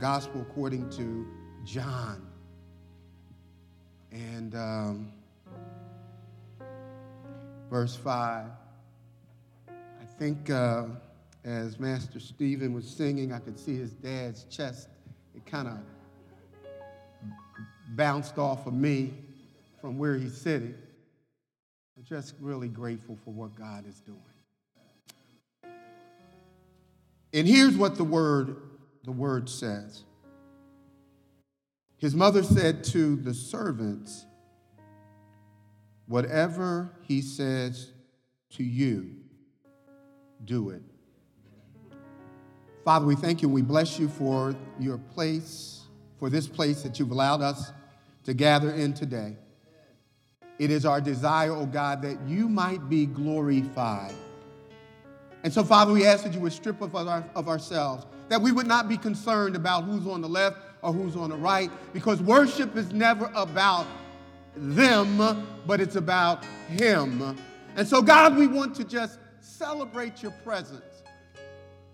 Gospel according to John. And um, verse 5. I think uh, as Master Stephen was singing, I could see his dad's chest. It kind of bounced off of me from where he's sitting. I'm just really grateful for what God is doing. And here's what the word the word says. His mother said to the servants, Whatever he says to you, do it. Father, we thank you and we bless you for your place, for this place that you've allowed us to gather in today. It is our desire, oh God, that you might be glorified. And so, Father, we ask that you would strip of, our, of ourselves, that we would not be concerned about who's on the left or who's on the right, because worship is never about them, but it's about Him. And so, God, we want to just celebrate your presence.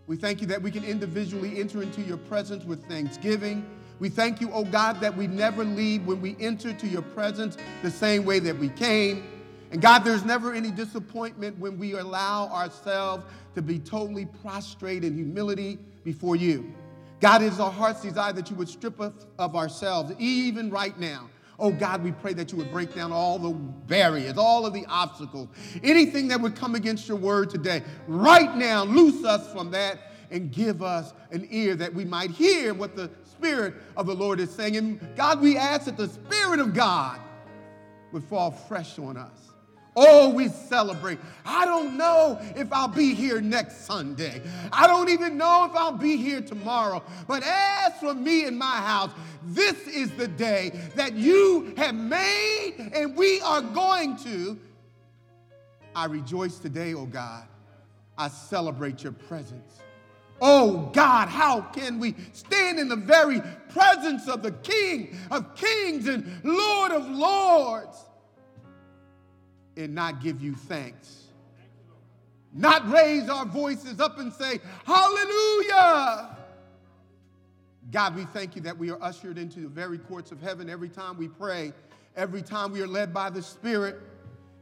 We thank you that we can individually enter into your presence with thanksgiving. We thank you, oh God, that we never leave when we enter to your presence the same way that we came. And God, there's never any disappointment when we allow ourselves to be totally prostrate in humility before you. God, it is our heart's desire that you would strip us of ourselves, even right now. Oh God, we pray that you would break down all the barriers, all of the obstacles, anything that would come against your word today. Right now, loose us from that and give us an ear that we might hear what the Spirit of the Lord is saying. And God, we ask that the Spirit of God would fall fresh on us. Oh, we celebrate. I don't know if I'll be here next Sunday. I don't even know if I'll be here tomorrow. But as for me and my house, this is the day that you have made and we are going to. I rejoice today, oh God. I celebrate your presence. Oh God, how can we stand in the very presence of the King of Kings and Lord of Lords? And not give you thanks. Not raise our voices up and say, Hallelujah. God, we thank you that we are ushered into the very courts of heaven every time we pray, every time we are led by the Spirit.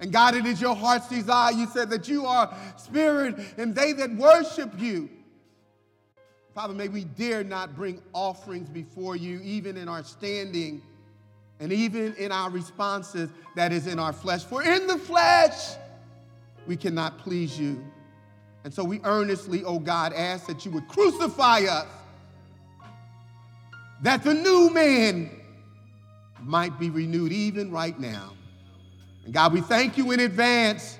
And God, it is your heart's desire. You said that you are Spirit and they that worship you. Father, may we dare not bring offerings before you, even in our standing and even in our responses that is in our flesh. For in the flesh, we cannot please you. And so we earnestly, oh God, ask that you would crucify us, that the new man might be renewed even right now. And God, we thank you in advance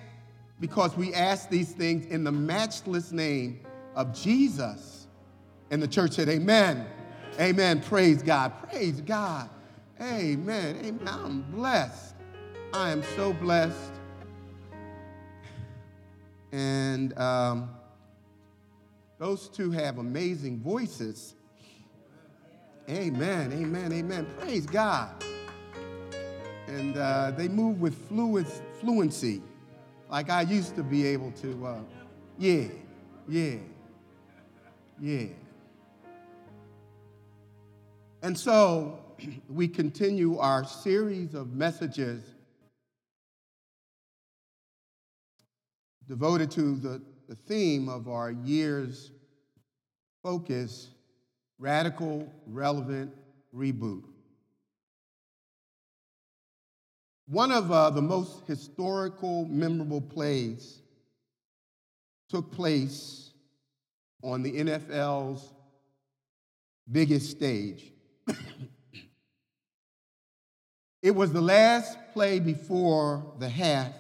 because we ask these things in the matchless name of Jesus. And the church said, Amen. Amen. Praise God. Praise God. Amen. Amen. I'm blessed. I am so blessed. And um, those two have amazing voices. Amen. Amen. Amen. Praise God. And uh, they move with fluid, fluency, like I used to be able to. Uh, yeah, yeah, yeah. And so we continue our series of messages devoted to the, the theme of our year's focus radical, relevant reboot. One of uh, the most historical, memorable plays took place on the NFL's biggest stage. It was the last play before the half,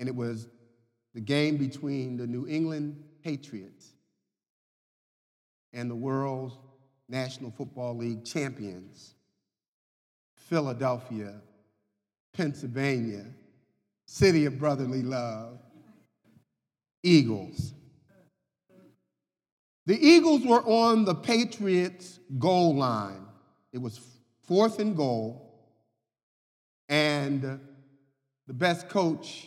and it was the game between the New England Patriots and the world's National Football League champions, Philadelphia, Pennsylvania, City of Brotherly Love, Eagles. The Eagles were on the Patriots' goal line. It was fourth and goal, and the best coach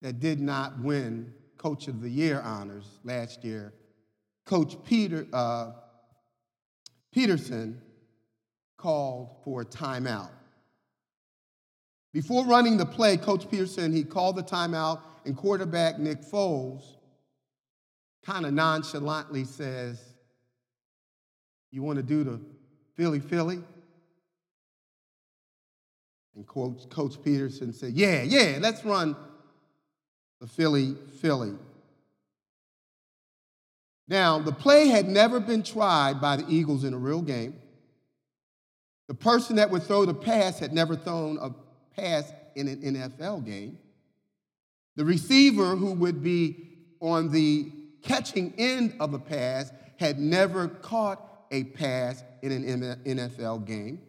that did not win Coach of the Year honors last year, Coach Peter, uh, Pederson called for a timeout. Before running the play, Coach Pederson, he called the timeout, and quarterback Nick Foles kind of nonchalantly says, You want to do the Philly Philly? And Coach, Coach Pederson said, Yeah, yeah, let's run the Philly Philly. Now, the play had never been tried by the Eagles in a real game. The person that would throw the pass had never thrown a pass in an NFL game. The receiver who would be on the catching end of a pass had never caught a pass in an NFL game.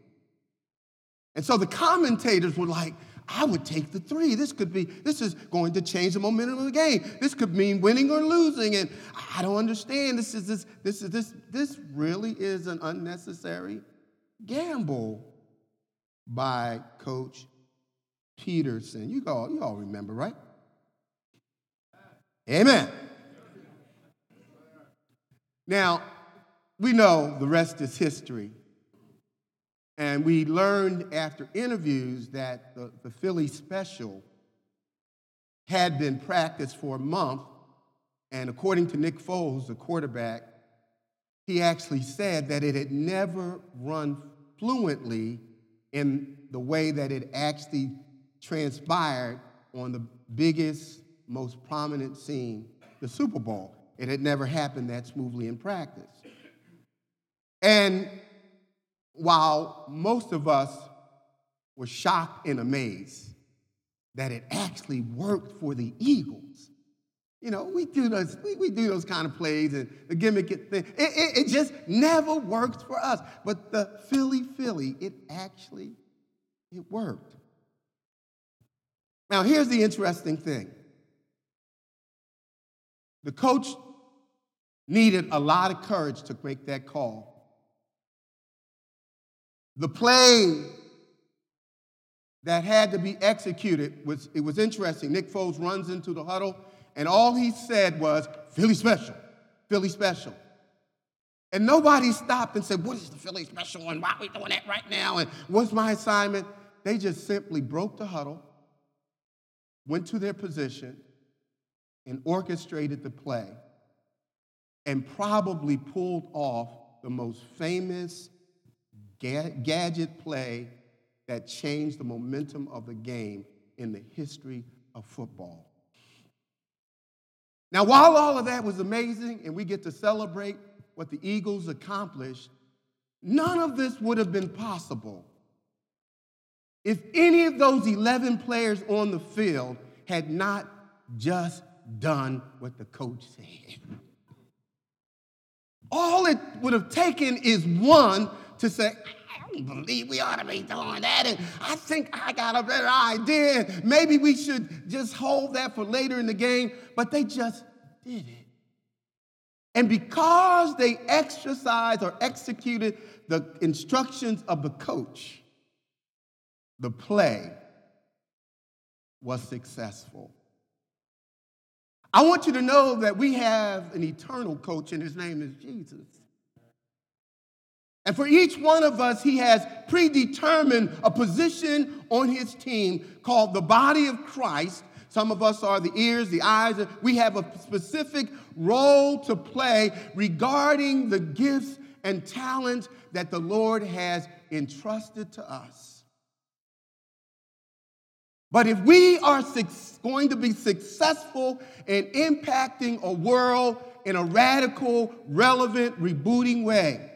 And so the commentators were like, I would take the three. This could be, this is going to change the momentum of the game. This could mean winning or losing. And I don't understand. This is this, this is this, this really is an unnecessary gamble by Coach Pederson. You all, you all remember, right? Amen. Now, we know the rest is history. And we learned after interviews that the, the Philly special had been practiced for a month. And according to Nick Foles, the quarterback, he actually said that it had never run fluently in the way that it actually transpired on the biggest, most prominent scene, the Super Bowl. It had never happened that smoothly in practice. And while most of us were shocked and amazed that it actually worked for the Eagles. You know, we do those, we, we do those kind of plays and the gimmick thing. It, it, it just never worked for us. But the Philly Philly, it actually, it worked. Now, here's the interesting thing. The coach needed a lot of courage to make that call. The play that had to be executed was it was interesting. Nick Foles runs into the huddle, and all he said was, Philly special, Philly special. And nobody stopped and said, What is the Philly special? And why are we doing that right now? And what's my assignment? They just simply broke the huddle, went to their position, and orchestrated the play, and probably pulled off the most famous gadget play that changed the momentum of the game in the history of football. Now, while all of that was amazing and we get to celebrate what the Eagles accomplished, none of this would have been possible if any of those 11 players on the field had not just done what the coach said. All it would have taken is one to say, I don't believe we ought to be doing that. And I think I got a better idea. Maybe we should just hold that for later in the game. But they just did it. And because they exercised or executed the instructions of the coach, the play was successful. I want you to know that we have an eternal coach, and his name is Jesus. And for each one of us, he has predetermined a position on his team called the body of Christ. Some of us are the ears, the eyes. We have a specific role to play regarding the gifts and talents that the Lord has entrusted to us. But if we are going to be successful in impacting a world in a radical, relevant, rebooting way,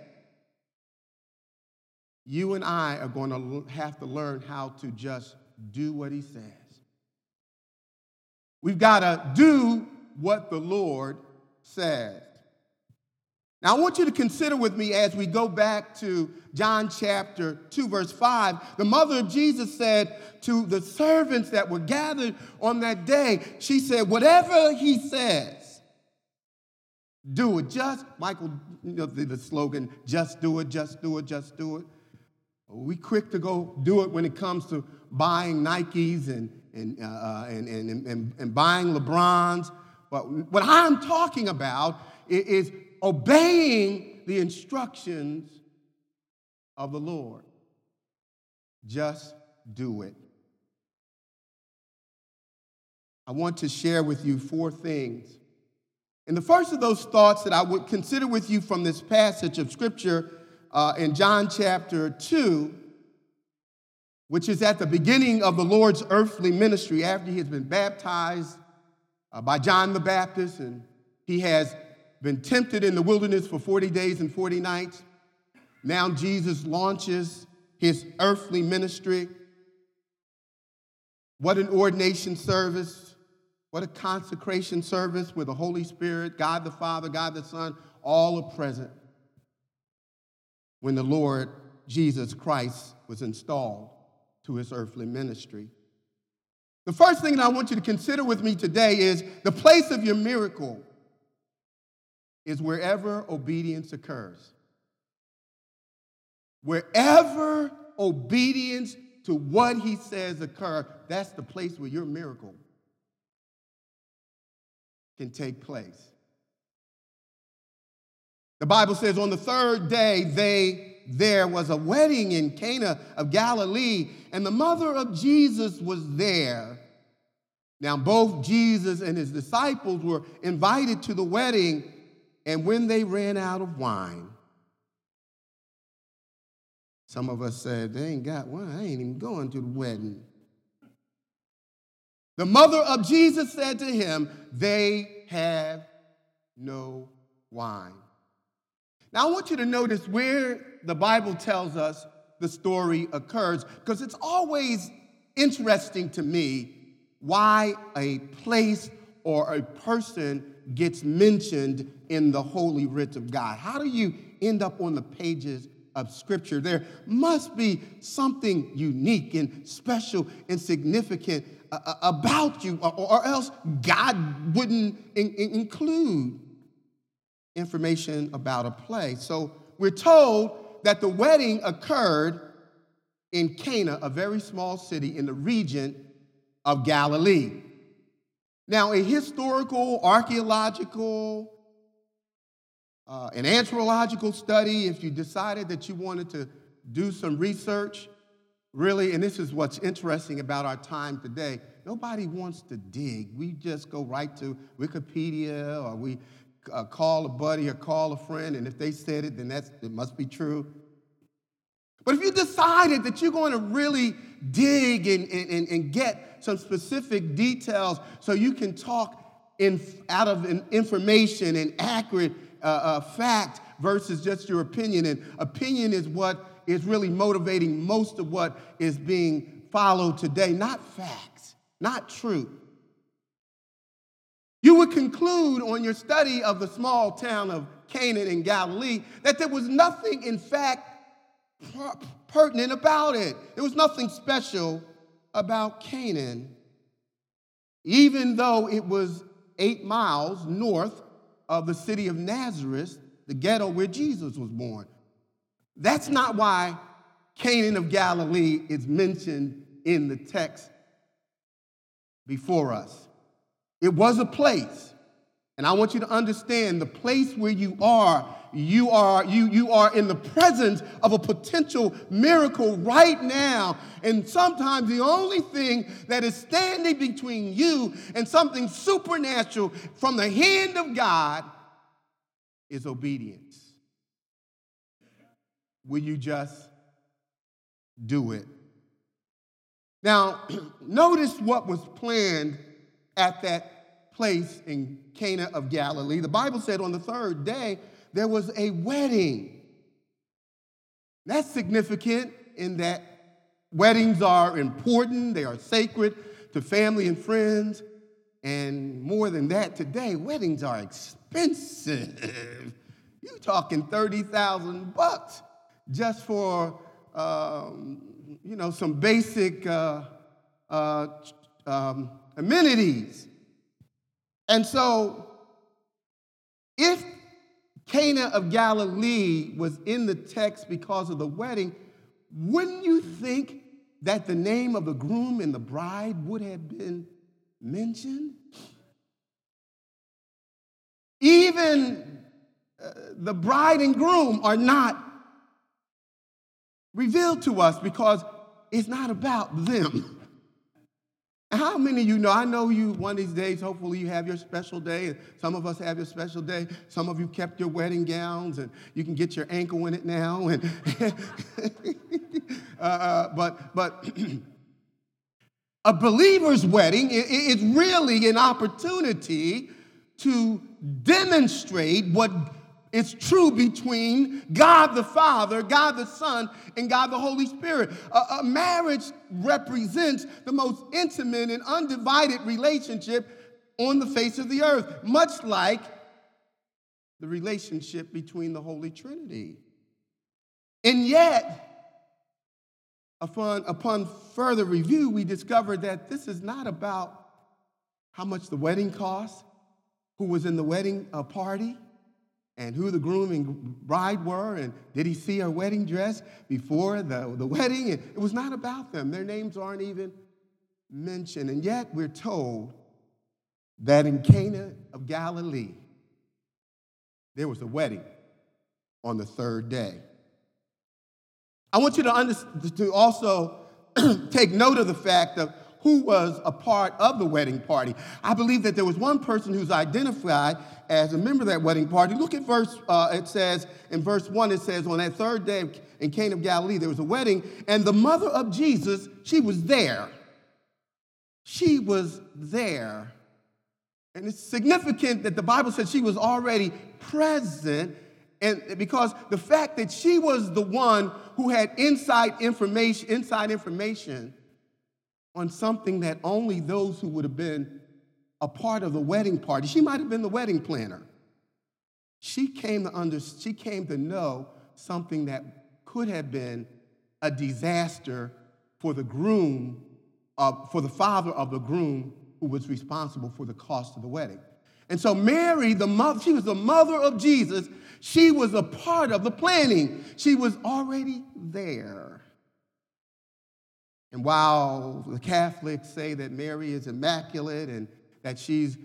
you and I are going to have to learn how to just do what he says. We've got to do what the Lord says. Now, I want you to consider with me as we go back to John chapter 2, verse 5. The mother of Jesus said to the servants that were gathered on that day, she said, Whatever he says, do it. Just, Michael, you know, the, the slogan, just do it, just do it, just do it. We quick to go do it when it comes to buying Nikes and, and, uh, uh and, and, and, and, buying LeBrons. But what I'm talking about is obeying the instructions of the Lord. Just do it. I want to share with you four things. And the first of those thoughts that I would consider with you from this passage of Scripture uh, in John chapter 2, which is at the beginning of the Lord's earthly ministry after he has been baptized uh, by John the Baptist and he has been tempted in the wilderness for 40 days and 40 nights. Now Jesus launches his earthly ministry. What an ordination service. What a consecration service where the Holy Spirit, God the Father, God the Son, all are present when the Lord Jesus Christ was installed to his earthly ministry. The first thing that I want you to consider with me today is the place of your miracle is wherever obedience occurs. Wherever obedience to what he says occur, that's the place where your miracle can take place. The Bible says on the third day, they there was a wedding in Cana of Galilee, and the mother of Jesus was there. Now, both Jesus and his disciples were invited to the wedding, and when they ran out of wine, some of us said, They ain't got wine. I ain't even going to the wedding. The mother of Jesus said to him, They have no wine. Now, I want you to notice where the Bible tells us the story occurs, because it's always interesting to me why a place or a person gets mentioned in the holy writ of God. How do you end up on the pages of Scripture? There must be something unique and special and significant uh, uh about you, or, else God wouldn't in, in include information about a play. So we're told that the wedding occurred in Cana, a very small city in the region of Galilee. Now, a historical, archaeological, uh, an anthropological study, if you decided that you wanted to do some research, really, and this is what's interesting about our time today, nobody wants to dig. We just go right to Wikipedia or we uh, call a buddy or call a friend, and if they said it, then that's, it must be true. But if you decided that you're going to really dig and, and, and get some specific details so you can talk in, out of information and accurate uh, uh, fact versus just your opinion, and opinion is what is really motivating most of what is being followed today, not facts, not truth. You would conclude on your study of the small town of Canaan in Galilee that there was nothing, in fact, pertinent about it. There was nothing special about Canaan, even though it was eight miles north of the city of Nazareth, the ghetto where Jesus was born. That's not why Canaan of Galilee is mentioned in the text before us. It was a place. And I want you to understand the place where you are, you are you you are in the presence of a potential miracle right now. And sometimes the only thing that is standing between you and something supernatural from the hand of God is obedience. Will you just do it? Now, notice what was planned at that place in Cana of Galilee. The Bible said on the third day there was a wedding. That's significant in that weddings are important, they are sacred to family and friends. And more than that, today, weddings are expensive. You're talking 30,000 bucks just for, um, you know, some basic uh, uh, um, amenities. And so, if Cana of Galilee was in the text because of the wedding, wouldn't you think that the name of the groom and the bride would have been mentioned? Even uh, the bride and groom are not revealed to us because it's not about them. How many of you know? I know you one of these days, hopefully, you have your special day, and some of us have your special day. Some of you kept your wedding gowns, and you can get your ankle in it now. And uh, uh, but but a believer's wedding is really an opportunity to demonstrate what it's true between God the Father, God the Son, and God the Holy Spirit. A, a, marriage represents the most intimate and undivided relationship on the face of the earth, much like the relationship between the Holy Trinity. And yet, upon, upon further review, we discovered that this is not about how much the wedding cost, who was in the wedding party and who the groom and bride were, and did he see her wedding dress before the, the wedding? And it was not about them. Their names aren't even mentioned. And yet we're told that in Cana of Galilee, there was a wedding on the third day. I want you to, under, to also take note of the fact of who was a part of the wedding party. I believe that there was one person who's identified as a member of that wedding party. Look at verse, uh, it says, in verse 1, it says, On that third day in Cana of Galilee, there was a wedding, and the mother of Jesus, she was there. She was there. And it's significant that the Bible says she was already present, and because the fact that she was the one who had inside information, inside information on something that only those who would have been a part of the wedding party, she might have been the wedding planner. She came to under, she came to know something that could have been a disaster for the groom, uh, for the father of the groom who was responsible for the cost of the wedding. And so Mary, the mother, she was the mother of Jesus. She was a part of the planning. She was already there. And while the Catholics say that Mary is immaculate and that she's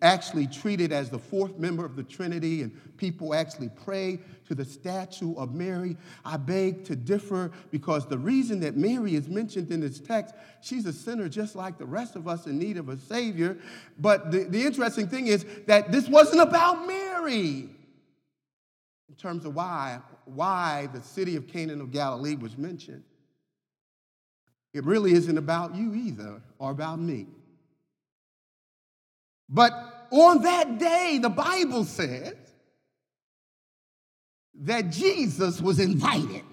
actually treated as the fourth member of the Trinity, and people actually pray to the statue of Mary. I beg to differ because the reason that Mary is mentioned in this text, she's a sinner just like the rest of us in need of a Savior. But the, the interesting thing is that this wasn't about Mary in terms of why, why the city of Canaan of Galilee was mentioned. It really isn't about you either or about me. But on that day, the Bible says that Jesus was invited.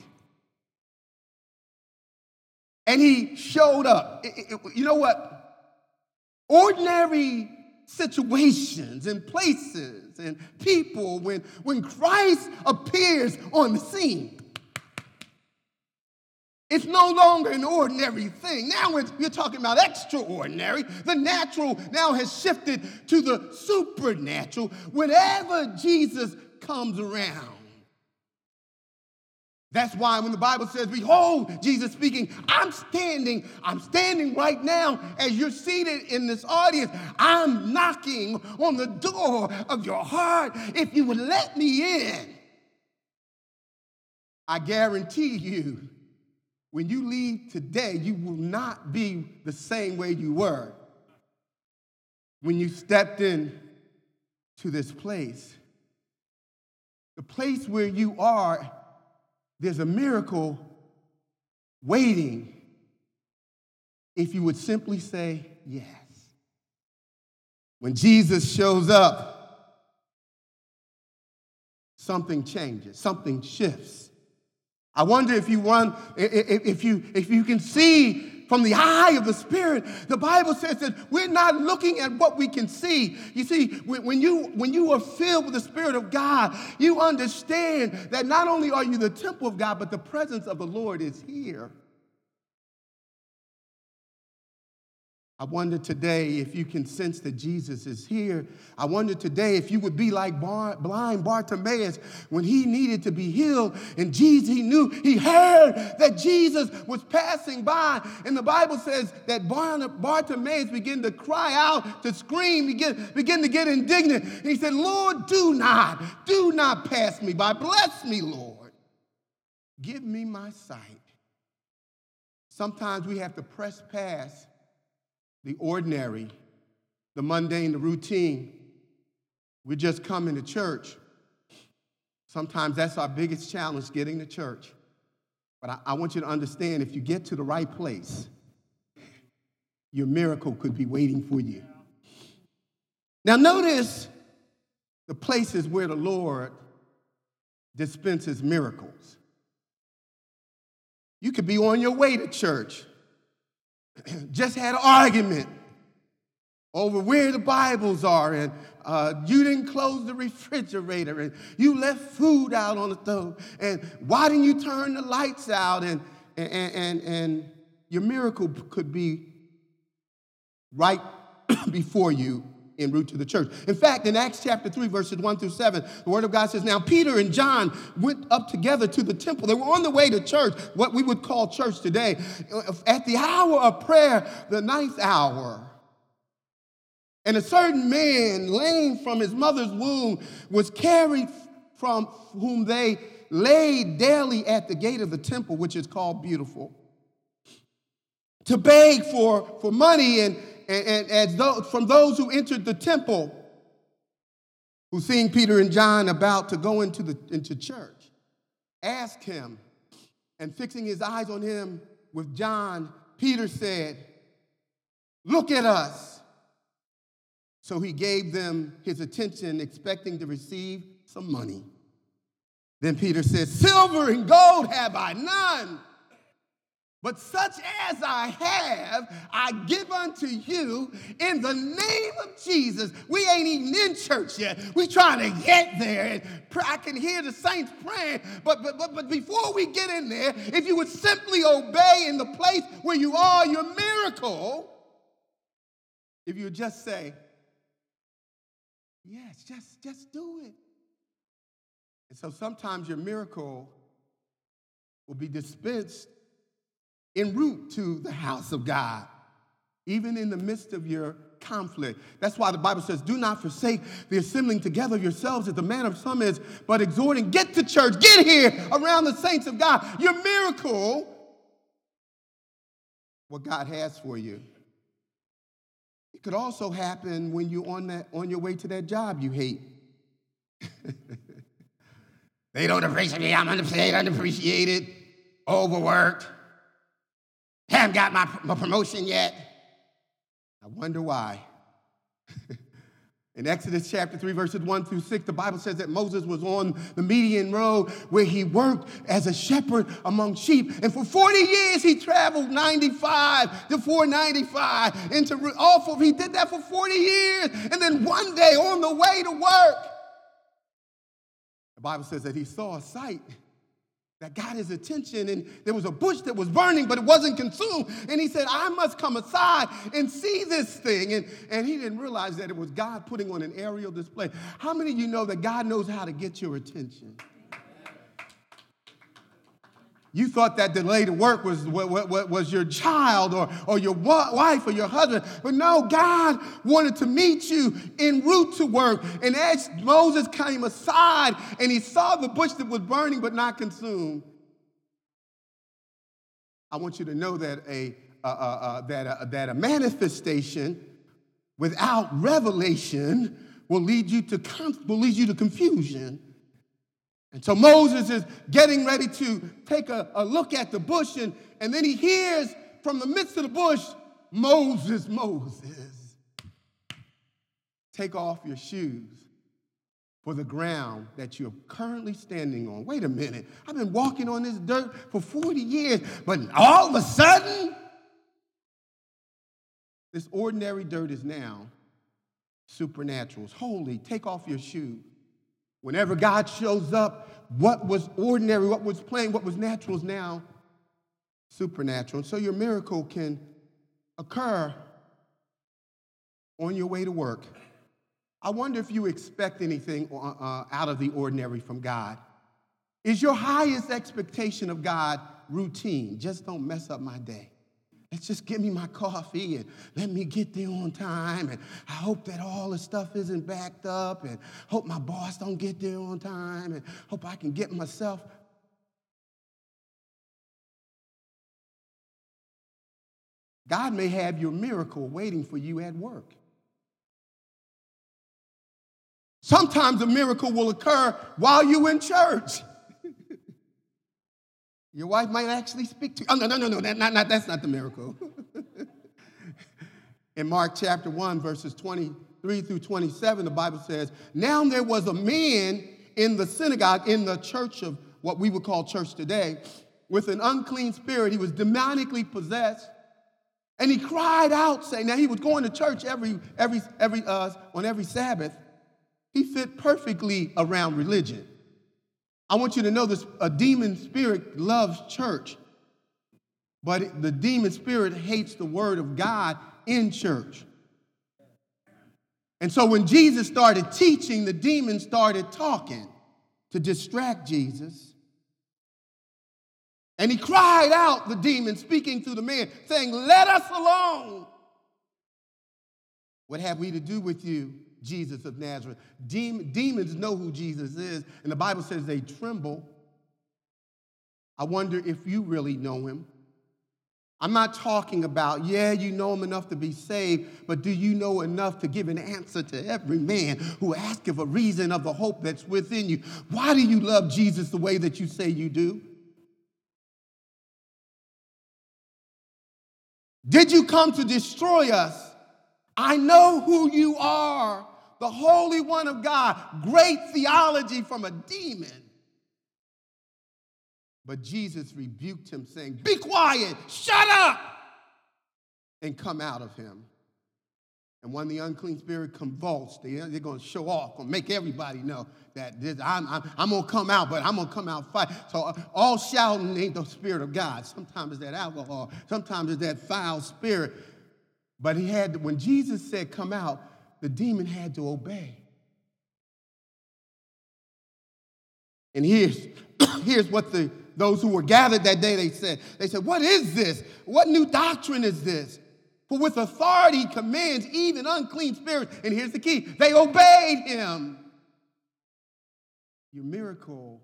And he showed up. You know what? Ordinary situations and places and people, when, when Christ appears on the scene, it's no longer an ordinary thing. Now we're talking about extraordinary. The natural now has shifted to the supernatural whenever Jesus comes around. That's why when the Bible says, Behold, Jesus speaking, I'm standing, I'm standing right now as you're seated in this audience. I'm knocking on the door of your heart. If you would let me in, I guarantee you when you leave today, you will not be the same way you were when you stepped in to this place. The place where you are, there's a miracle waiting if you would simply say yes. When Jesus shows up, something changes, something shifts. I wonder if you want, if you, if you can see from the eye of the Spirit. The Bible says that we're not looking at what we can see. You see, when you, when you are filled with the Spirit of God, you understand that not only are you the temple of God, but the presence of the Lord is here. I wonder today if you can sense that Jesus is here. I wonder today if you would be like Bar- blind Bartimaeus when he needed to be healed. And Jesus, he knew, he heard that Jesus was passing by. And the Bible says that Bar- Bartimaeus began to cry out, to scream, begin, begin to get indignant. And he said, Lord, do not, do not pass me by. Bless me, Lord. Give me my sight. Sometimes we have to press past the ordinary, the mundane, the routine. We're just coming to church. Sometimes that's our biggest challenge getting to church. But I, I, want you to understand if you get to the right place, your miracle could be waiting for you. Now, notice the places where the Lord dispenses miracles. You could be on your way to church, just had an argument over where the Bibles are, and uh, you didn't close the refrigerator, and you left food out on the stove, and why didn't you turn the lights out? And, and, and, and your miracle could be right before you en route to the church. In fact, in Acts chapter 3, verses 1 through 7, the Word of God says, Now Peter and John went up together to the temple. They were on the way to church, what we would call church today, at the hour of prayer, the ninth hour. And a certain man, lame from his mother's womb, was carried from whom they laid daily at the gate of the temple, which is called Beautiful, to beg for, for money and and, as though, from those who entered the temple, who seeing Peter and John about to go into, the, into church, asked him, and fixing his eyes on him with John, Peter said, Look at us. So he gave them his attention, expecting to receive some money. Then Peter said, Silver and gold have I none but such as I have, I give unto you in the name of Jesus. We ain't even in church yet. We trying to get there. And I can hear the saints praying. But, but, but, but before we get in there, if you would simply obey in the place where you are, your miracle, if you would just say, yes, just, just do it. And so sometimes your miracle will be dispensed en route to the house of God, even in the midst of your conflict. That's why the Bible says, Do not forsake the assembling together of yourselves as the manner of some is, but exhorting, get to church, get here around the saints of God. Your miracle, what God has for you. It could also happen when you're on, that, on your way to that job you hate. they don't appreciate me, I'm underpaid, unappreciated, overworked. I haven't got my, my promotion yet. I wonder why. In Exodus chapter 3, verses 1 through 6, the Bible says that Moses was on the Midian road where he worked as a shepherd among sheep. And for 40 years, he traveled 95 to 495 into awful. He did that for 40 years. And then one day on the way to work, the Bible says that he saw a sight that got his attention and there was a bush that was burning but it wasn't consumed. And he said i must come aside and see this thing. And, and he didn't realize that it was god putting on an aerial display. How many of you know that god knows how to get your attention you thought that delay to work was, was your child or, or your wife or your husband. But no, God wanted to meet you en route to work. And as Moses came aside and he saw the bush that was burning but not consumed, I want you to know that a, uh, uh, that a, that a manifestation without revelation will lead you to, will lead you to confusion. And so Moses is getting ready to take a, a look at the bush, and, and then he hears from the midst of the bush, Moses, Moses, take off your shoes for the ground that you're currently standing on. Wait a minute, I've been walking on this dirt for 40 years, but all of a sudden, this ordinary dirt is now supernatural. It's holy. Take off your shoes. Whenever God shows up, what was ordinary, what was plain, what was natural is now supernatural. And so your miracle can occur on your way to work. I wonder if you expect anything uh, uh out of the ordinary from God. Is your highest expectation of God routine? Just don't mess up my day. Let's just give me my coffee and let me get there on time. And i hope that all the stuff isn't backed up. And hope my boss don't get there on time. And hope i can get myself god may have your miracle waiting for you at work. Sometimes a miracle will occur while you're in church. Your wife might actually speak to you. Oh, no, no, no, no, that, not, not, that's not the miracle. in Mark chapter 1, verses 23 through 27, the Bible says, Now there was a man in the synagogue, in the church of what we would call church today, with an unclean spirit. He was demonically possessed. And he cried out, saying, Now he was going to church every, every, every, uh, on every Sabbath. He fit perfectly around religion. I want you to know this a demon spirit loves church, but the demon spirit hates the word of God in church. And so when Jesus started teaching, the demon started talking to distract Jesus. And he cried out, the demon, speaking through the man, saying, Let us alone. What have we to do with you, Jesus of Nazareth? Dem- demons know who Jesus is, and the Bible says they tremble. I wonder if you really know him. I'm not talking about, yeah, you know him enough to be saved, but do you know enough to give an answer to every man who asks of a reason of the hope that's within you? Why do you love Jesus the way that you say you do? Did you come to destroy us? I know who you are, the Holy One of God. Great theology from a demon. But Jesus rebuked him, saying, Be quiet, shut up, and come out of him. And when the unclean spirit convulsed, they, are going to show off, to make everybody know that this, I'm, I'm, I'm going to come out, but I'm going to come out fight. So uh, all shouting ain't the spirit of God. Sometimes it's that alcohol. Sometimes it's that foul spirit. But he had, when Jesus said come out, the demon had to obey. And here's, here's what the those who were gathered that day, they said, they said, What is this? What new doctrine is this? For with authority commands even unclean spirits. And here's the key they obeyed him. Your miracle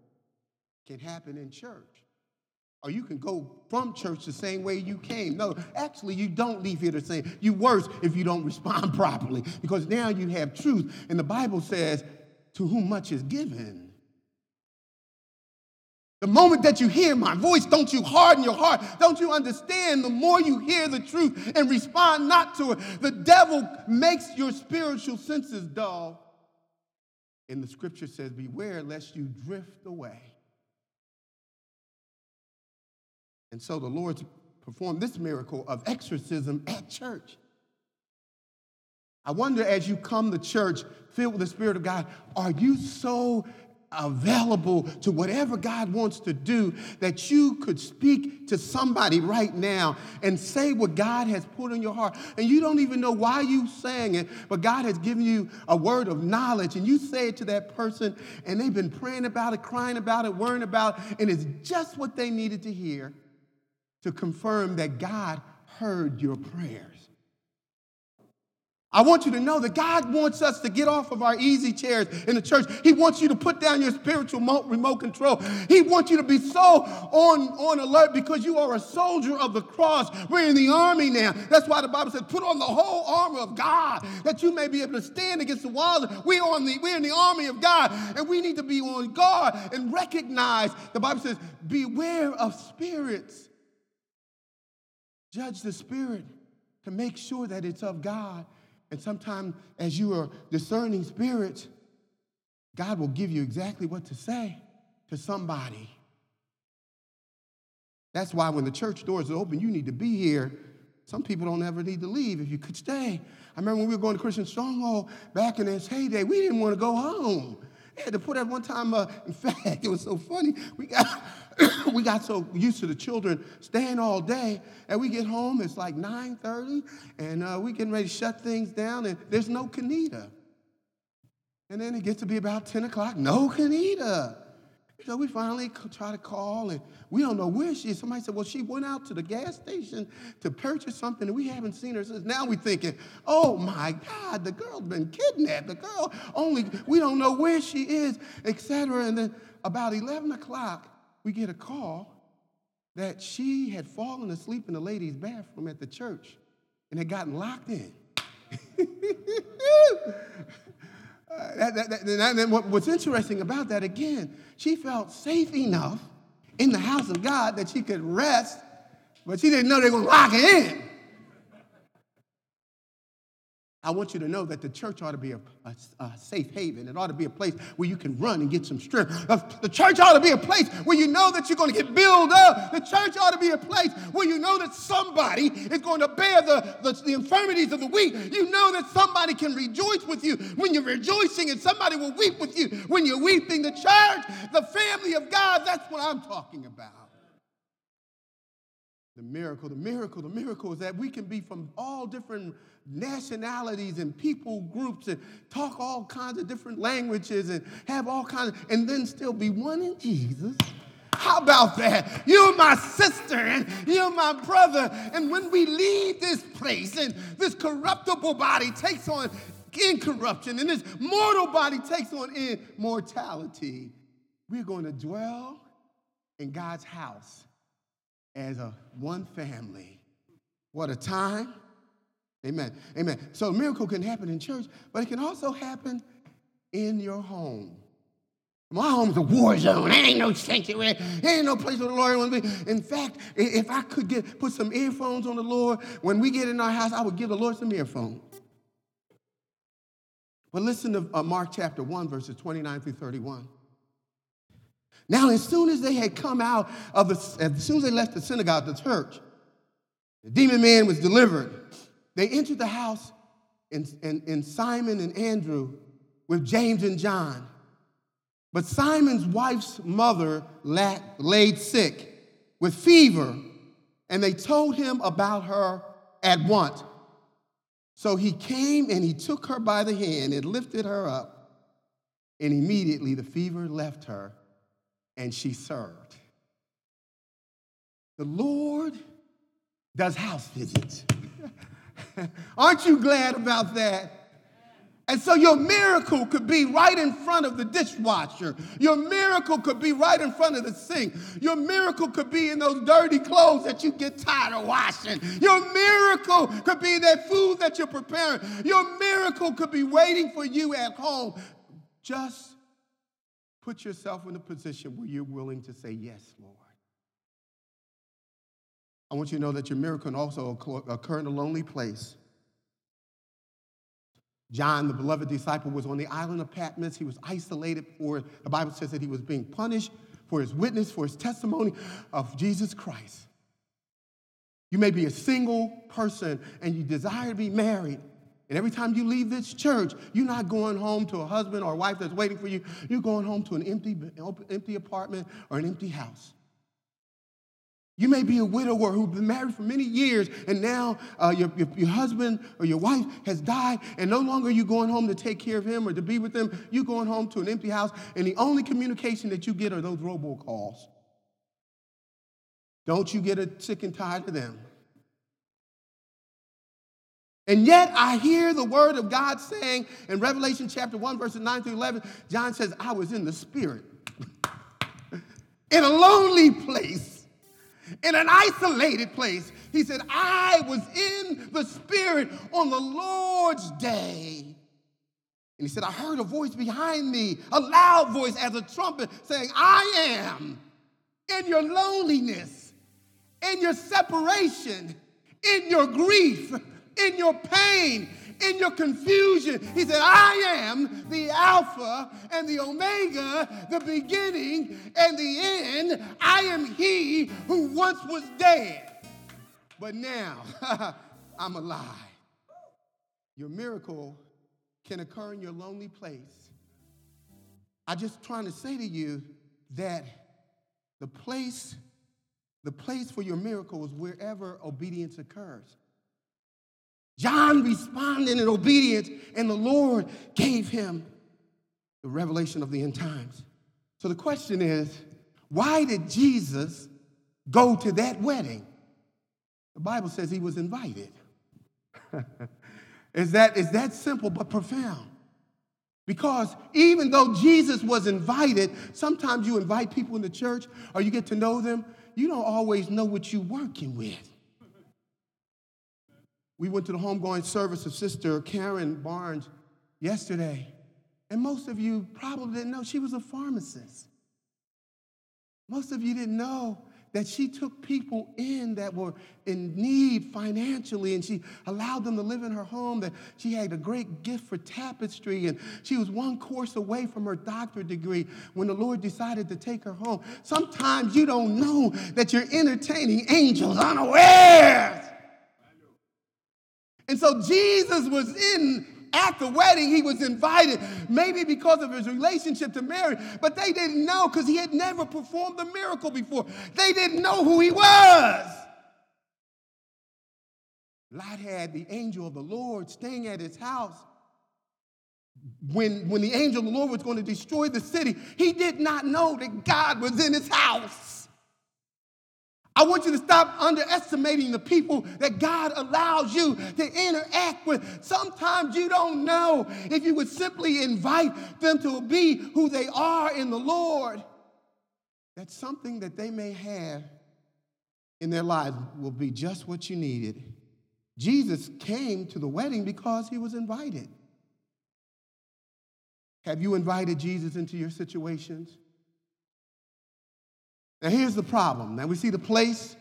can happen in church. Or you can go from church the same way you came. No, actually, you don't leave here the same. You worse if you don't respond properly because now you have truth. And the Bible says, to whom much is given, the moment that you hear my voice, don't you harden your heart. Don't you understand? The more you hear the truth and respond not to it, the devil makes your spiritual senses dull. And the scripture says, Beware lest you drift away. And so the Lord performed this miracle of exorcism at church. I wonder as you come to church filled with the Spirit of God, are you so available to whatever God wants to do, that you could speak to somebody right now and say what God has put in your heart. And you don't even know why you saying it, but God has given you a word of knowledge, and you say it to that person, and they've been praying about it, crying about it, worrying about it, and it's just what they needed to hear to confirm that God heard your prayers. I want you to know that God wants us to get off of our easy chairs in the church. He wants you to put down your spiritual remote control. He wants you to be so on, on alert because you are a soldier of the cross. We're in the army now. That's why the Bible says, put on the whole armor of God that you may be able to stand against the walls. We're, on the, we're in the army of God and we need to be on guard and recognize. The Bible says, beware of spirits. Judge the spirit to make sure that it's of God and sometimes, as you are discerning spirits, God will give you exactly what to say to somebody. That's why when the church doors are open, you need to be here. Some people don't ever need to leave if you could stay. I remember when we were going to Christian Stronghold back in its heyday, we didn't want to go home. They had to put at one time, uh, in fact, it was so funny. We got, we got so used to the children staying all day, and we get home, it's like 9.30, and uh, we getting ready to shut things down, and there's no Kanita. And then it gets to be about 10 o'clock, no Kanita. So we finally try to call, and we don't know where she is. Somebody said, well, she went out to the gas station to purchase something, and we haven't seen her since. Now we're thinking, oh my God, the girl's been kidnapped. The girl only, we don't know where she is, etc. And then about 11 o'clock, we get a call that she had fallen asleep in the ladies' bathroom at the church and had gotten locked in. Uh, that, that, that, and what, what's interesting about that, again, she felt safe enough in the house of God that she could rest, but she didn't know they were going to lock her in. I want you to know that the church ought to be a, a, a, safe haven. It ought to be a place where you can run and get some strength. The church ought to be a place where you know that you're going to get built up. The church ought to be a place where you know that somebody is going to bear the, the, the infirmities of the weak. You know that somebody can rejoice with you when you're rejoicing, and somebody will weep with you when you're weeping. The church, the family of God, that's what I'm talking about. The miracle, the miracle, the miracle is that we can be from all different nationalities and people groups and talk all kinds of different languages and have all kinds of, and then still be one in Jesus. How about that? You're my sister and you're my brother. And when we leave this place and this corruptible body takes on incorruption and this mortal body takes on immortality, we're going to dwell in God's house as a one family. What a time Amen. Amen. So a miracle can happen in church, but it can also happen in your home. My home's a war zone. There ain't no sanctuary. There ain't no place where the Lord wants to be. In fact, if I could get put some earphones on the Lord, when we get in our house, I would give the Lord some earphones. But listen to uh, Mark chapter 1, verses 29 through 31. Now, as soon as they had come out of the, as soon as they left the synagogue, the church, the demon man was delivered they entered the house, and, and, and Simon and Andrew with James and John. But Simon's wife's mother laid sick with fever, and they told him about her at once. So he came and he took her by the hand and lifted her up, and immediately the fever left her, and she served. The Lord does house visits. Aren't you glad about that? And so your miracle could be right in front of the dishwasher. Your miracle could be right in front of the sink. Your miracle could be in those dirty clothes that you get tired of washing. Your miracle could be that food that you're preparing. Your miracle could be waiting for you at home. Just put yourself in a position where you're willing to say, Yes, Lord. I want you to know that your miracle can also occur in a lonely place. John, the beloved disciple, was on the island of Patmos. He was isolated for, the Bible says that he was being punished for his witness, for his testimony of Jesus Christ. You may be a single person and you desire to be married. And every time you leave this church, you're not going home to a husband or a wife that's waiting for you. You're going home to an empty, empty apartment or an empty house. You may be a widower who's been married for many years, and now uh, your, your, your, husband or your wife has died, and no longer are you going home to take care of him or to be with him. You're going home to an empty house, and the only communication that you get are those robocalls. Don't you get sick and tired of them? And yet I hear the word of God saying in Revelation chapter 1, verses 9 through 11, John says, I was in the spirit in a lonely place in an isolated place. He said, I was in the Spirit on the Lord's day. And he said, I heard a voice behind me, a loud voice as a trumpet, saying, I am in your loneliness, in your separation, in your grief, in your pain, in your confusion. He said, I am the Alpha and the Omega, the beginning and the end. I am He who once was dead, but now I'm alive. Your miracle can occur in your lonely place. I'm just trying to say to you that the place, the place for your miracle is wherever obedience occurs. John responded in obedience, and the Lord gave him the revelation of the end times. So the question is why did Jesus go to that wedding? The Bible says he was invited. is, that, is that simple but profound? Because even though Jesus was invited, sometimes you invite people in the church or you get to know them, you don't always know what you're working with. We went to the homegoing service of Sister Karen Barnes yesterday, and most of you probably didn't know she was a pharmacist. Most of you didn't know that she took people in that were in need financially and she allowed them to live in her home, that she had a great gift for tapestry and she was one course away from her doctorate degree when the Lord decided to take her home. Sometimes you don't know that you're entertaining angels unawares. And so Jesus was in at the wedding, he was invited, maybe because of his relationship to Mary, but they didn't know because he had never performed a miracle before. They didn't know who he was. Lot had the angel of the Lord staying at his house. When, when the angel of the Lord was going to destroy the city, he did not know that God was in his house. I want you to stop underestimating the people that God allows you to interact with. Sometimes you don't know if you would simply invite them to be who they are in the Lord, that something that they may have in their lives will be just what you needed. Jesus came to the wedding because he was invited. Have you invited Jesus into your situations? Now, here's the problem. Now, we see the place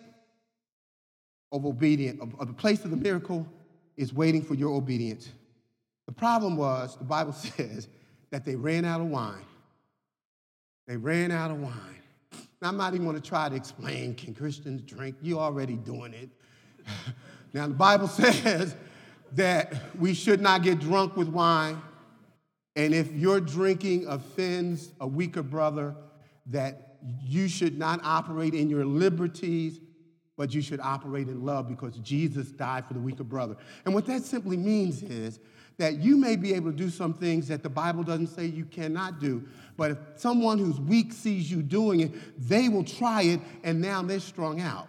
of obedience, of, the place of the miracle is waiting for your obedience. The problem was, the Bible says, that they ran out of wine. They ran out of wine. Now, I'm not even going to try to explain can Christians drink? You're already doing it. now, the Bible says that we should not get drunk with wine. And if your drinking offends a weaker brother, that you should not operate in your liberties, but you should operate in love because Jesus died for the weaker brother. And what that simply means is that you may be able to do some things that the Bible doesn't say you cannot do, but if someone who's weak sees you doing it, they will try it, and now they're strung out.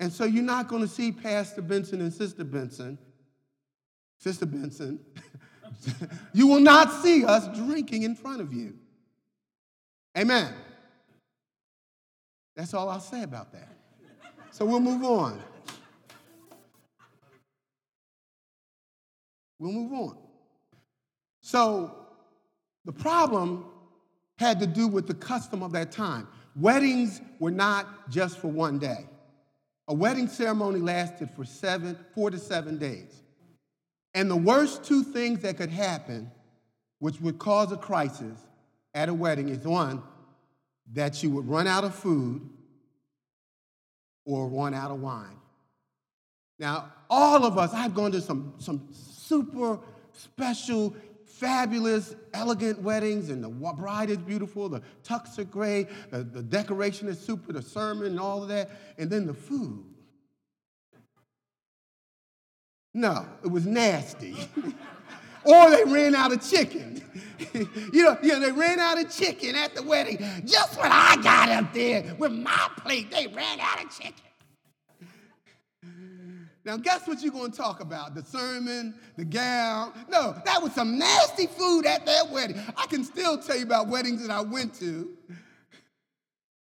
And so you're not going to see Pastor Benson and Sister Benson, Sister Benson, you will not see us drinking in front of you. Amen. That's all I'll say about that. So we'll move on. We'll move on. So the problem had to do with the custom of that time. Weddings were not just for one day. A wedding ceremony lasted for seven, four to seven days. And the worst two things that could happen, which would cause a crisis, at a wedding is one, that you would run out of food or run out of wine. Now, all of us, I've gone to some, some super special, fabulous, elegant weddings, and the bride is beautiful, the tux are great, the, the decoration is super, the sermon, and all of that, and then the food. No, it was nasty. or they ran out of chicken. you, know, know, they ran out of chicken at the wedding. Just when I got up there with my plate, they ran out of chicken. Now, guess what you're going to talk about? The sermon, the gown? No, that was some nasty food at that wedding. I can still tell you about weddings that I went to.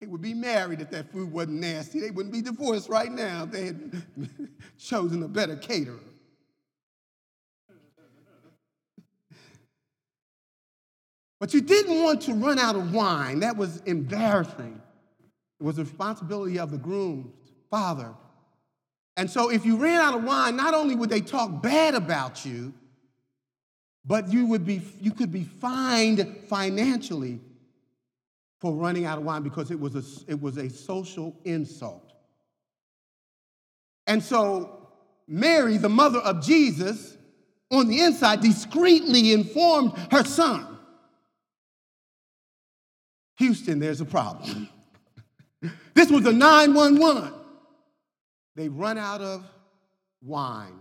They would be married if that food wasn't nasty. They wouldn't be divorced right now if they had chosen a better caterer. But you didn't want to run out of wine. That was embarrassing. It was the responsibility of the groom's father. And so if you ran out of wine, not only would they talk bad about you, but you would be you could be fined financially for running out of wine because it was a, it was a social insult. And so Mary, the mother of Jesus, on the inside discreetly informed her son Houston, there's a problem. this was a 911. They run out of wine.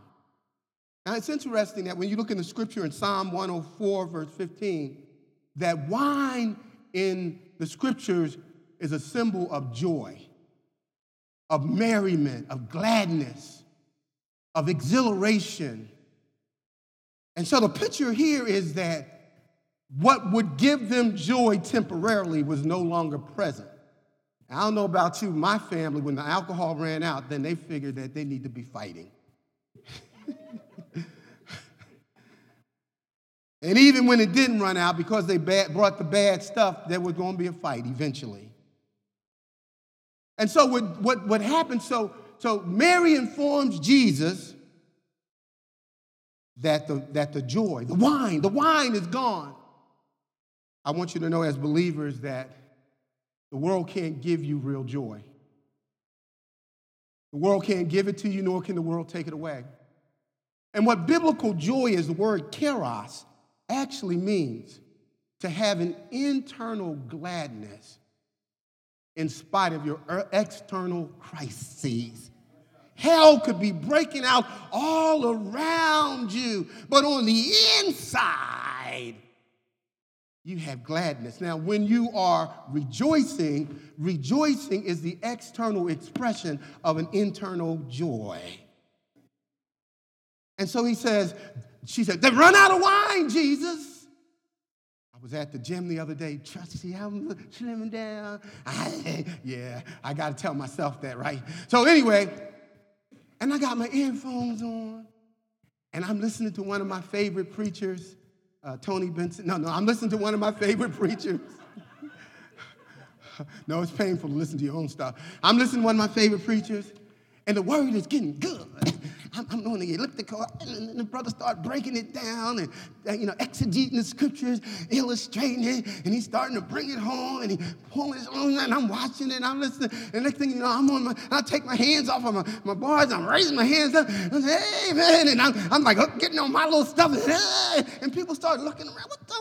Now, it's interesting that when you look in the scripture in Psalm 104, verse 15, that wine in the scriptures is a symbol of joy, of merriment, of gladness, of exhilaration. And so the picture here is that what would give them joy temporarily was no longer present. I don't know about you, my family, when the alcohol ran out, then they figured that they need to be fighting. and even when it didn't run out, because they bad, brought the bad stuff, there was going to be a fight eventually. And so what, what, what happened, so, so Mary informs Jesus that the, that the joy, the wine, the wine is gone. I want you to know as believers that the world can't give you real joy. The world can't give it to you, nor can the world take it away. And what biblical joy is, the word keros actually means to have an internal gladness in spite of your external crises. Hell could be breaking out all around you, but on the inside, you have gladness. Now, when you are rejoicing, rejoicing is the external expression of an internal joy. And so he says, she said, they run out of wine, Jesus. I was at the gym the other day, see I'm slimming down. I, yeah, I got to tell myself that, right? So, anyway, and I got my earphones on, and I'm listening to one of my favorite preachers uh, Tony Benson. No, no, I'm listening to one of my favorite preachers. no, it's painful to listen to your own stuff. I'm listening to one of my favorite preachers, and the word is getting good. I'm, I'm doing the elliptical, and the brother start breaking it down and, uh, you know, exegeting the scriptures, illustrating it, and he's starting to bring it home, and he pulling it on, and I'm watching it, and I'm listening, and next thing you know, I'm on my, I take my hands off of my, my bars, I'm raising my hands up, and I say, amen, and I'm, I'm like getting on my little stuff, and, hey, and people start looking around, what the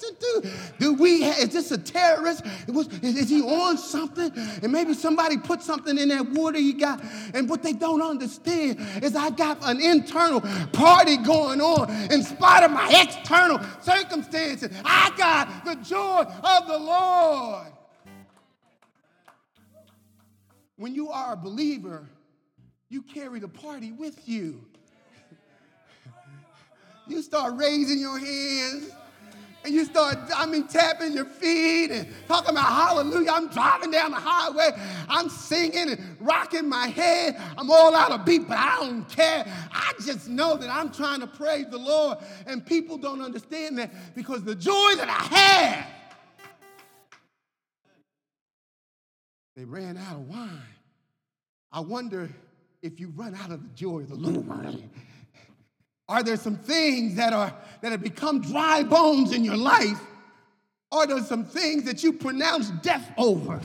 with? Do we, is this a terrorist? Was, is, is he on something? And maybe somebody put something in that water he got, and what they don't understand is I got an internal party going on in spite of my external circumstances. I got the joy of the Lord. When you are a believer, you carry the party with you. You start raising your hands and you start, I mean, tapping your feet and talking about hallelujah. I'm driving down the highway. I'm singing and rocking my head. I'm all out of beat, but I don't care. I just know that I'm trying to praise the Lord. And people don't understand that because the joy that I have, they ran out of wine. I wonder if you run out of the joy of the Lord. Are there some things that are that have become dry bones in your life? Are there some things that you pronounce death over?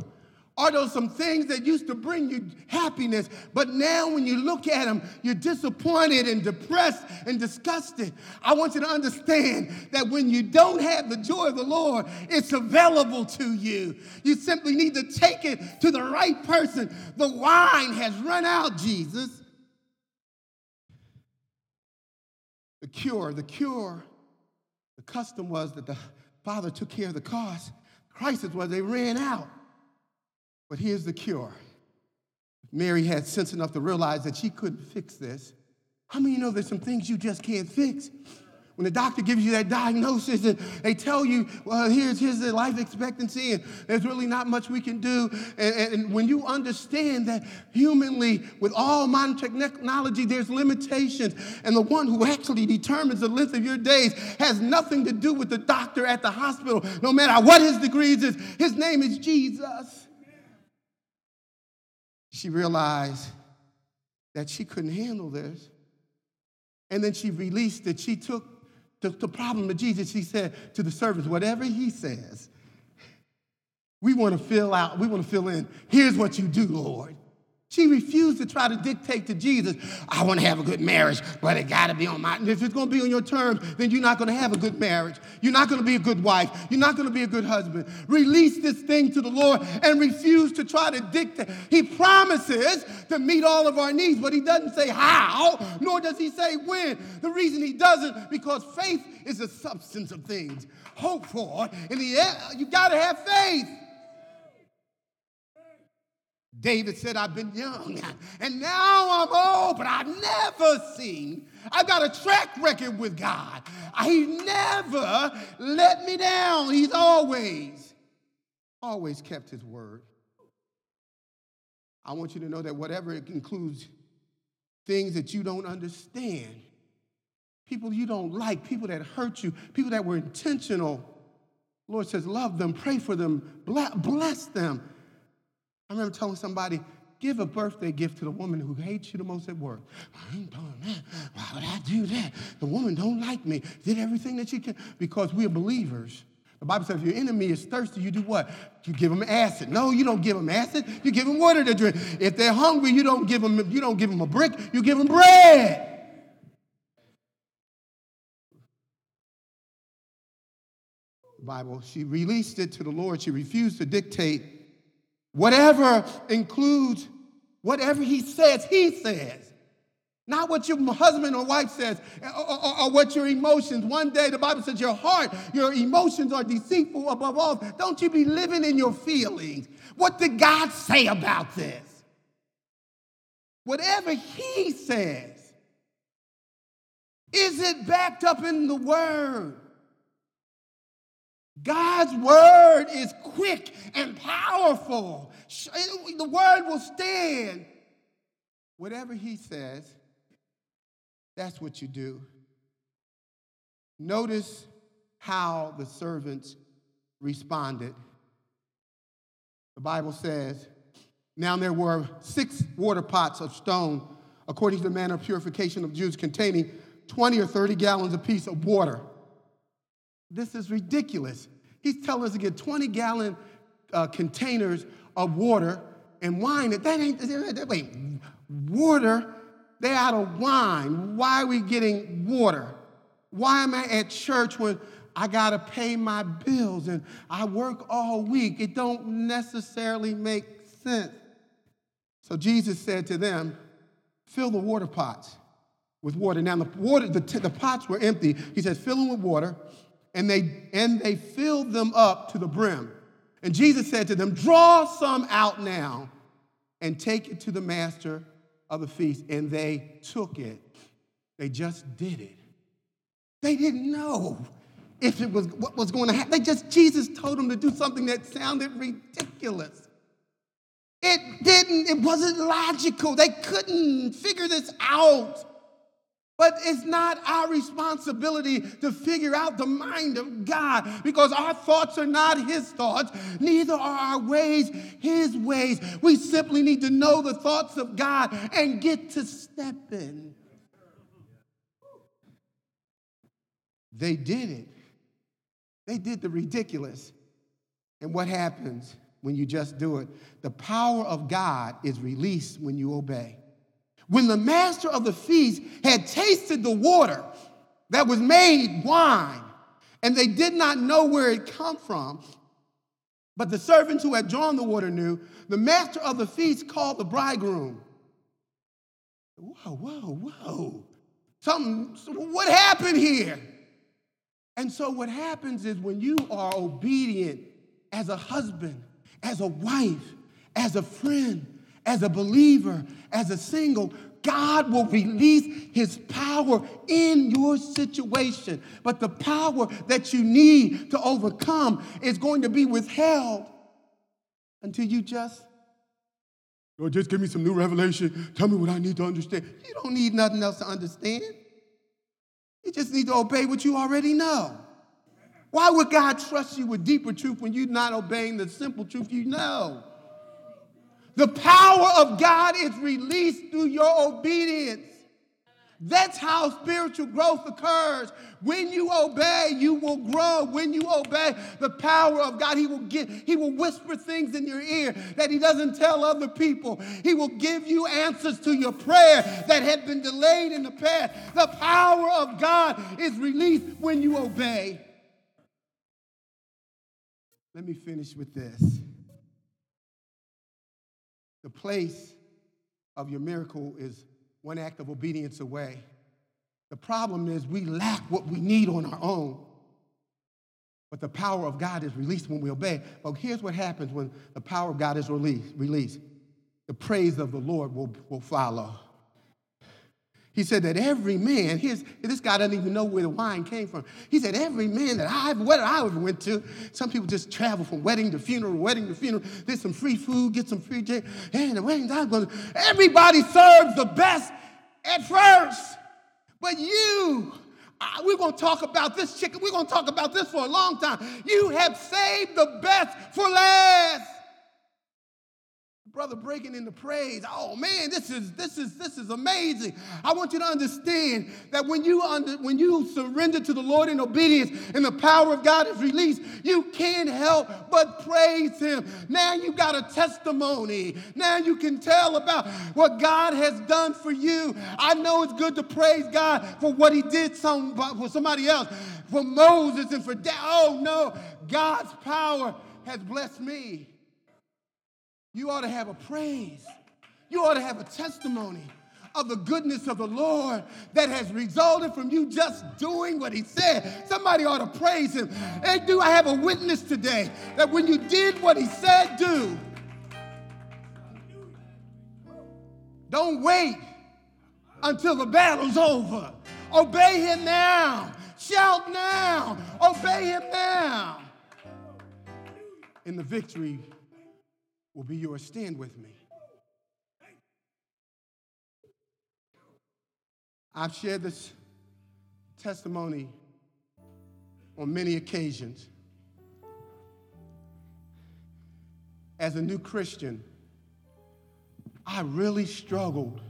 Are those some things that used to bring you happiness, but now when you look at them, you're disappointed and depressed and disgusted? I want you to understand that when you don't have the joy of the Lord, it's available to you. You simply need to take it to the right person. The wine has run out, Jesus. The cure. The cure, the custom was that the father took care of the cost. Crisis was they ran out. But here's the cure. Mary had sense enough to realize that she couldn't fix this. How many you know there's some things you just can't fix? When the doctor gives you that diagnosis and they tell you, well, here's, here's the life expectancy and there's really not much we can do. And, and when you understand that humanly, with all modern technology, there's limitations. And the one who actually determines the length of your days has nothing to do with the doctor at the hospital, no matter what his degrees is. His name is Jesus. She realized that she couldn't handle this. And then she released it. She took the, the problem of Jesus, he said to the servants, whatever he says, we want to fill out, we want to fill in. Here's what you do, Lord. She refused to try to dictate to Jesus, I want to have a good marriage, but it got to be on my, if it's going to be on your terms, then you're not going to have a good marriage. You're not going to be a good wife. You're not going to be a good husband. Release this thing to the Lord and refuse to try to dictate. He promises to meet all of our needs, but he doesn't say how, nor does he say when. The reason he doesn't, because faith is the substance of things. Hope for, in the end, you got to have faith. David said, I've been young and now I'm old, but I've never seen. I've got a track record with God. He never let me down. He's always, always kept his word. I want you to know that whatever it includes, things that you don't understand, people you don't like, people that hurt you, people that were intentional. Lord says, love them, pray for them, bless them. I remember telling somebody, give a birthday gift to the woman who hates you the most at work. I ain't doing that. Why would I do that? The woman don't like me. Did everything that she can because we're believers. The Bible says if your enemy is thirsty, you do what? You give them acid. No, you don't give them acid. You give them water to drink. If they're hungry, you don't give them, you don't give them a brick. You give them bread. Bible, she released it to the Lord. She refused to dictate whatever includes whatever he says, he says. Not what your husband or wife says or, or, or, what your emotions. One day the Bible says your heart, your emotions are deceitful above all. Don't you be living in your feelings. What did God say about this? Whatever He says, is it backed up in the Word? God's Word is quick and powerful. The Word will stand. Whatever He says, that's what you do. Notice how the servants responded. The Bible says, Now there were six water pots of stone, according to the manner of purification of Jews, containing 20 or 30 gallons apiece of water. This is ridiculous. He's telling us to get 20 gallon uh, containers of water and wine. That ain't, that, wait, water they're out of wine. Why are we getting water? Why am I at church when I got to pay my bills and I work all week? It don't necessarily make sense. So Jesus said to them, fill the water pots with water. Now the water, the, the pots were empty. He says, fill them with water, and they and they filled them up to the brim. And Jesus said to them, draw some out now and take it to the master of the feast, and they took it. They just did it. They didn't know if it was what was going to happen. They just, Jesus told them to do something that sounded ridiculous. It didn't, it wasn't logical. They couldn't figure this out. But it's not our responsibility to figure out the mind of God because our thoughts are not His thoughts, neither are our ways His ways. We simply need to know the thoughts of God and get to step in. They did it, they did the ridiculous. And what happens when you just do it? The power of God is released when you obey. When the master of the feast had tasted the water that was made wine, and they did not know where it come from, but the servants who had drawn the water knew, the master of the feast called the bridegroom. Whoa, whoa, whoa. Something, what happened here? And so, what happens is when you are obedient as a husband, as a wife, as a friend, as a believer, as a single, God will release his power in your situation. But the power that you need to overcome is going to be withheld until you just, Lord, just give me some new revelation. Tell me what I need to understand. You don't need nothing else to understand. You just need to obey what you already know. Why would God trust you with deeper truth when you're not obeying the simple truth you know? The power of God is released through your obedience. That's how spiritual growth occurs. When you obey, you will grow. When you obey the power of God, He will get, He will whisper things in your ear that He doesn't tell other people. He will give you answers to your prayer that had been delayed in the past. The power of God is released when you obey. Let me finish with this. The place of your miracle is one act of obedience away. The problem is we lack what we need on our own. But the power of God is released when we obey. But here's what happens when the power of God is released. released. The praise of the Lord will, will follow. He said that every man, here's, this guy doesn't even know where the wine came from. He said, every man that I've, what I ever went to, some people just travel from wedding to funeral, wedding to funeral, get some free food, get some free drink, and the wedding I'm going everybody serves the best at first. But you, we're going to talk about this chicken, we're going to talk about this for a long time. You have saved the best for last brother breaking into praise. Oh man this is this is this is amazing. I want you to understand that when you under, when you surrender to the lord in obedience and the power of god is released you can't help but praise him. Now you got a testimony. Now you can tell about what god has done for you. I know it's good to praise god for what he did some, for somebody else for moses and for dad oh no god's power has blessed me you ought to have a praise. You ought to have a testimony of the goodness of the Lord that has resulted from you just doing what He said. Somebody ought to praise Him. Hey, do I have a witness today that when you did what He said, do, don't wait until the battle's over. Obey Him now. Shout now. Obey Him now. In the victory will be yours. Stand with me. I've shared this testimony on many occasions. As a new Christian, I really struggled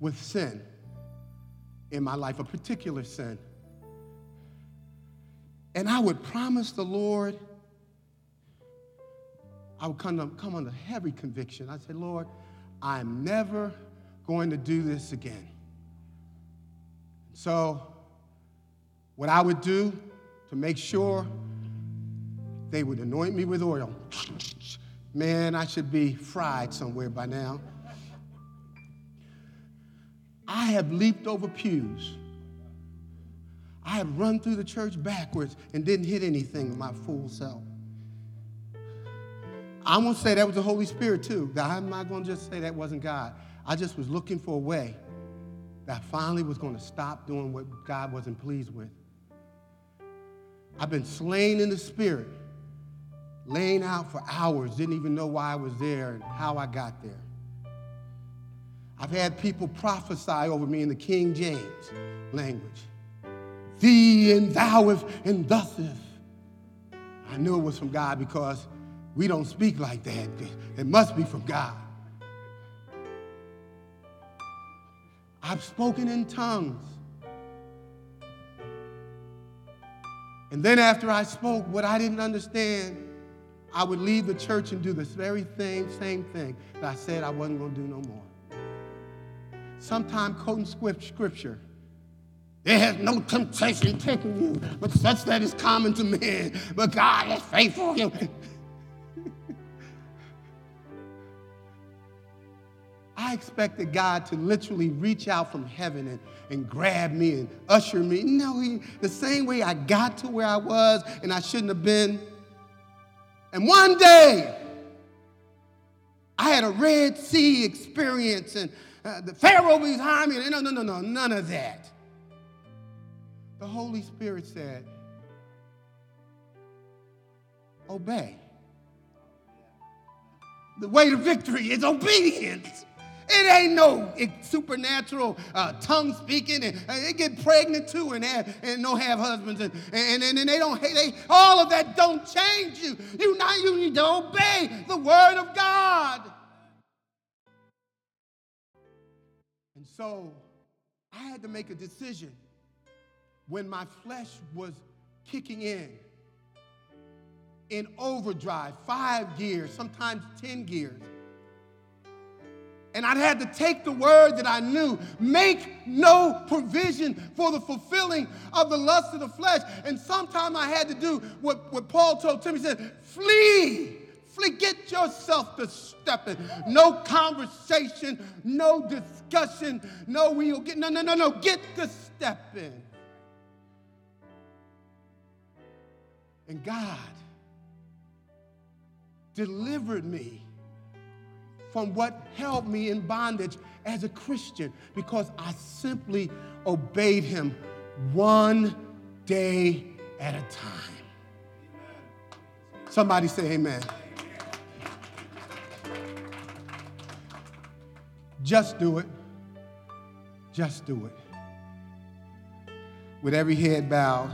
with sin in my life, a particular sin. And I would promise the Lord I would come, to, come under heavy conviction. I said, Lord, I'm never going to do this again. So, what I would do to make sure they would anoint me with oil. Man, I should be fried somewhere by now. I have leaped over pews. I have run through the church backwards and didn't hit anything with my full self. I'm to say that was the Holy Spirit too. I'm not going to just say that wasn't God. I just was looking for a way that I finally was going to stop doing what God wasn't pleased with. I've been slain in the spirit, laying out for hours, didn't even know why I was there and how I got there. I've had people prophesy over me in the King James language. Thee and thou if and thus if. I knew it was from God because we don't speak like that. It must be from God. I've spoken in tongues. And then after I spoke what I didn't understand, I would leave the church and do this very thing, same thing that I said I wasn't going to do no more. Sometime quoting scripture. There has no temptation taken you, but such that is common to men. But God is faithful. I expected God to literally reach out from heaven and, and grab me and usher me. No, he, the same way I got to where I was and I shouldn't have been. And one day, I had a Red Sea experience and uh, the Pharaoh was behind me. No, no, no, no, none of that. The Holy Spirit said, Obey. The way to victory is obedience. It ain't no supernatural uh, tongue speaking, and uh, they get pregnant too, and have, and don't have husbands, and, and, and, and they don't. They all of that don't change you. You now you need to obey the word of God. And so, I had to make a decision when my flesh was kicking in in overdrive, five gears, sometimes ten gears. And I had to take the word that I knew, make no provision for the fulfilling of the lust of the flesh. And sometimes I had to do what, what Paul told Timothy, he said, flee. Flee, get yourself to stepping. No conversation, no discussion, no we'll get, no, no, no, no, get to stepping. And God delivered me from what held me in bondage as a Christian because I simply obeyed him one day at a time. Somebody say amen. Just do it. Just do it. With every head bowed